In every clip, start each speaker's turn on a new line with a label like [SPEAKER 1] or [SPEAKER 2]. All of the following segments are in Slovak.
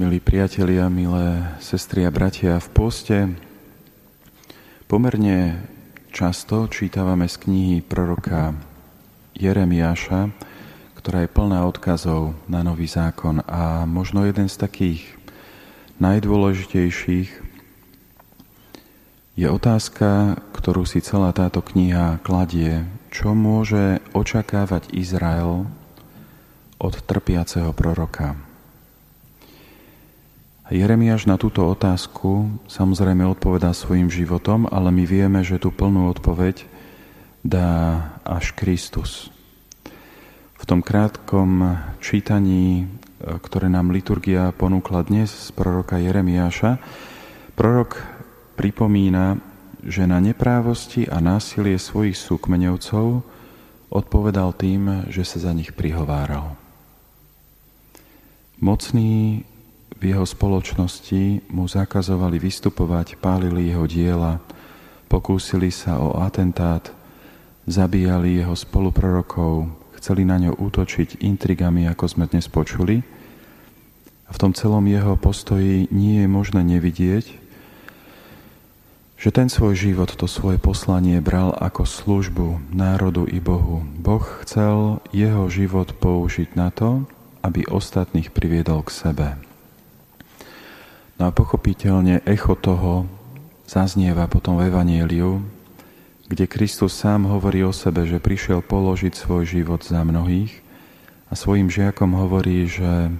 [SPEAKER 1] Milí priatelia, milé sestry a bratia, v poste pomerne často čítavame z knihy proroka Jeremiáša, ktorá je plná odkazov na nový zákon a možno jeden z takých najdôležitejších je otázka, ktorú si celá táto kniha kladie, čo môže očakávať Izrael od trpiaceho proroka. Jeremiáš na túto otázku samozrejme odpovedá svojim životom, ale my vieme, že tú plnú odpoveď dá až Kristus. V tom krátkom čítaní, ktoré nám liturgia ponúkla dnes z proroka Jeremiáša, prorok pripomína, že na neprávosti a násilie svojich súkmeňovcov odpovedal tým, že sa za nich prihováral. Mocný v jeho spoločnosti mu zakazovali vystupovať, pálili jeho diela, pokúsili sa o atentát, zabíjali jeho spoluprorokov, chceli na ňo útočiť intrigami, ako sme dnes počuli. A v tom celom jeho postoji nie je možné nevidieť, že ten svoj život, to svoje poslanie bral ako službu národu i Bohu. Boh chcel jeho život použiť na to, aby ostatných priviedol k sebe. No a pochopiteľne echo toho zaznieva potom v Evanieliu, kde Kristus sám hovorí o sebe, že prišiel položiť svoj život za mnohých a svojim žiakom hovorí, že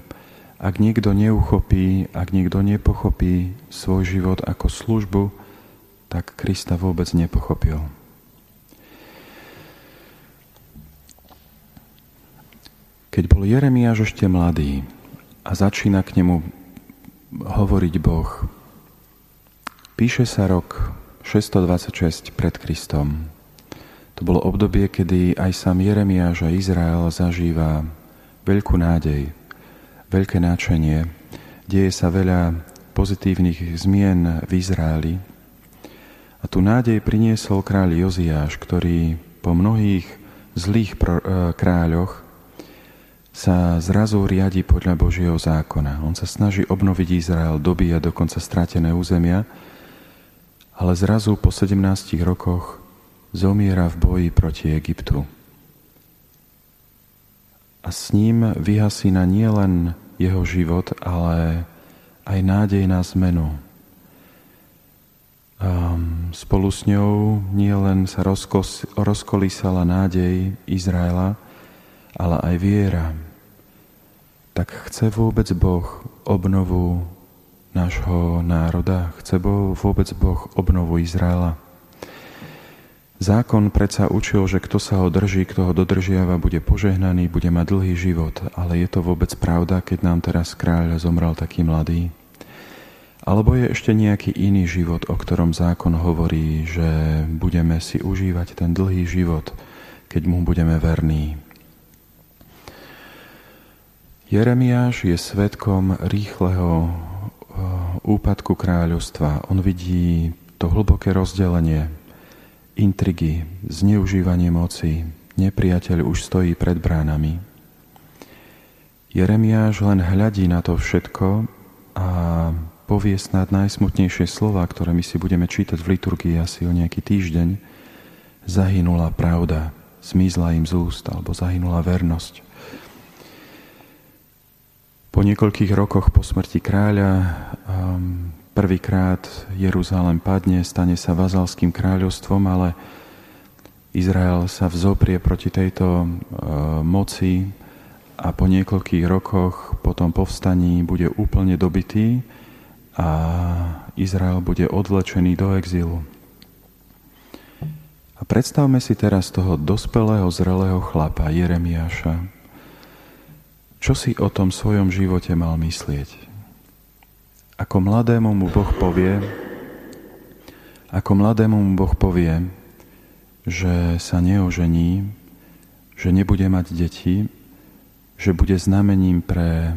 [SPEAKER 1] ak niekto neuchopí, ak niekto nepochopí svoj život ako službu, tak Krista vôbec nepochopil. Keď bol Jeremiáš ešte mladý a začína k nemu hovoriť Boh. Píše sa rok 626 pred Kristom. To bolo obdobie, kedy aj sám Jeremiáš a Izrael zažíva veľkú nádej, veľké náčenie. Deje sa veľa pozitívnych zmien v Izraeli. A tu nádej priniesol kráľ Joziáš, ktorý po mnohých zlých eh, kráľoch sa zrazu riadi podľa Božieho zákona. On sa snaží obnoviť Izrael, dobíja dokonca stratené územia, ale zrazu po 17 rokoch zomiera v boji proti Egyptu. A s ním vyhasína nielen jeho život, ale aj nádej na zmenu. Um, spolu s ňou nielen sa rozkolísala nádej Izraela, ale aj viera, tak chce vôbec Boh obnovu nášho národa? Chce vôbec Boh obnovu Izraela? Zákon predsa učil, že kto sa ho drží, kto ho dodržiava, bude požehnaný, bude mať dlhý život. Ale je to vôbec pravda, keď nám teraz kráľ zomrel taký mladý? Alebo je ešte nejaký iný život, o ktorom zákon hovorí, že budeme si užívať ten dlhý život, keď mu budeme verní? Jeremiáš je svetkom rýchleho eh, úpadku kráľovstva. On vidí to hlboké rozdelenie, intrigy, zneužívanie moci. Nepriateľ už stojí pred bránami. Jeremiáš len hľadí na to všetko a povie snad najsmutnejšie slova, ktoré my si budeme čítať v liturgii asi o nejaký týždeň. Zahynula pravda, zmizla im z úst, alebo zahynula vernosť. Po niekoľkých rokoch po smrti kráľa um, prvýkrát Jeruzalem padne, stane sa vazalským kráľovstvom, ale Izrael sa vzoprie proti tejto uh, moci a po niekoľkých rokoch po tom povstaní bude úplne dobitý a Izrael bude odvlečený do exilu. A predstavme si teraz toho dospelého, zrelého chlapa Jeremiáša, čo si o tom svojom živote mal myslieť? Ako mladému mu Boh povie, ako mladému mu Boh povie, že sa neožení, že nebude mať deti, že bude znamením pre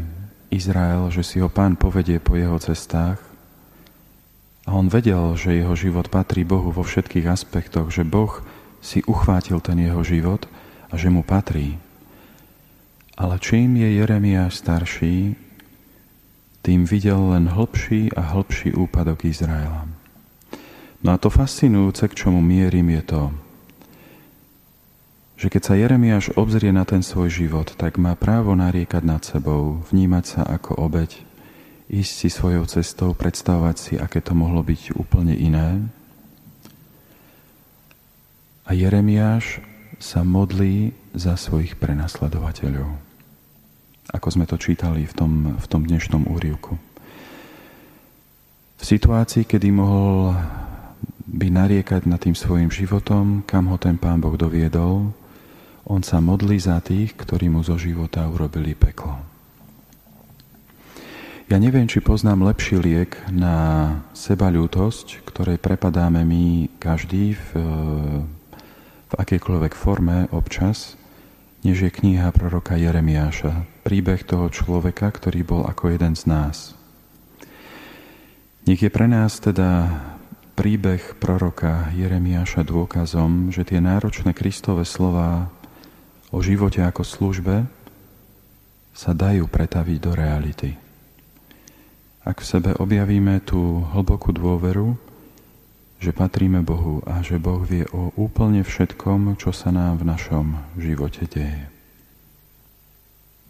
[SPEAKER 1] Izrael, že si ho pán povedie po jeho cestách. A on vedel, že jeho život patrí Bohu vo všetkých aspektoch, že Boh si uchvátil ten jeho život a že mu patrí. Ale čím je Jeremiáš starší, tým videl len hlbší a hlbší úpadok Izraela. No a to fascinujúce, k čomu mierim, je to, že keď sa Jeremiáš obzrie na ten svoj život, tak má právo nariekať nad sebou, vnímať sa ako obeď, ísť si svojou cestou, predstavovať si, aké to mohlo byť úplne iné. A Jeremiáš sa modlí za svojich prenasledovateľov. Ako sme to čítali v tom, v tom dnešnom úrivku. V situácii, kedy mohol by nariekať nad tým svojim životom, kam ho ten Pán Boh doviedol, on sa modlí za tých, ktorí mu zo života urobili peklo. Ja neviem, či poznám lepší liek na sebaľútosť, ktorej prepadáme my každý v, v akejkoľvek forme občas, než je kniha proroka Jeremiáša, príbeh toho človeka, ktorý bol ako jeden z nás. Nech je pre nás teda príbeh proroka Jeremiáša dôkazom, že tie náročné Kristové slova o živote ako službe sa dajú pretaviť do reality. Ak v sebe objavíme tú hlbokú dôveru, že patríme Bohu a že Boh vie o úplne všetkom, čo sa nám v našom živote deje.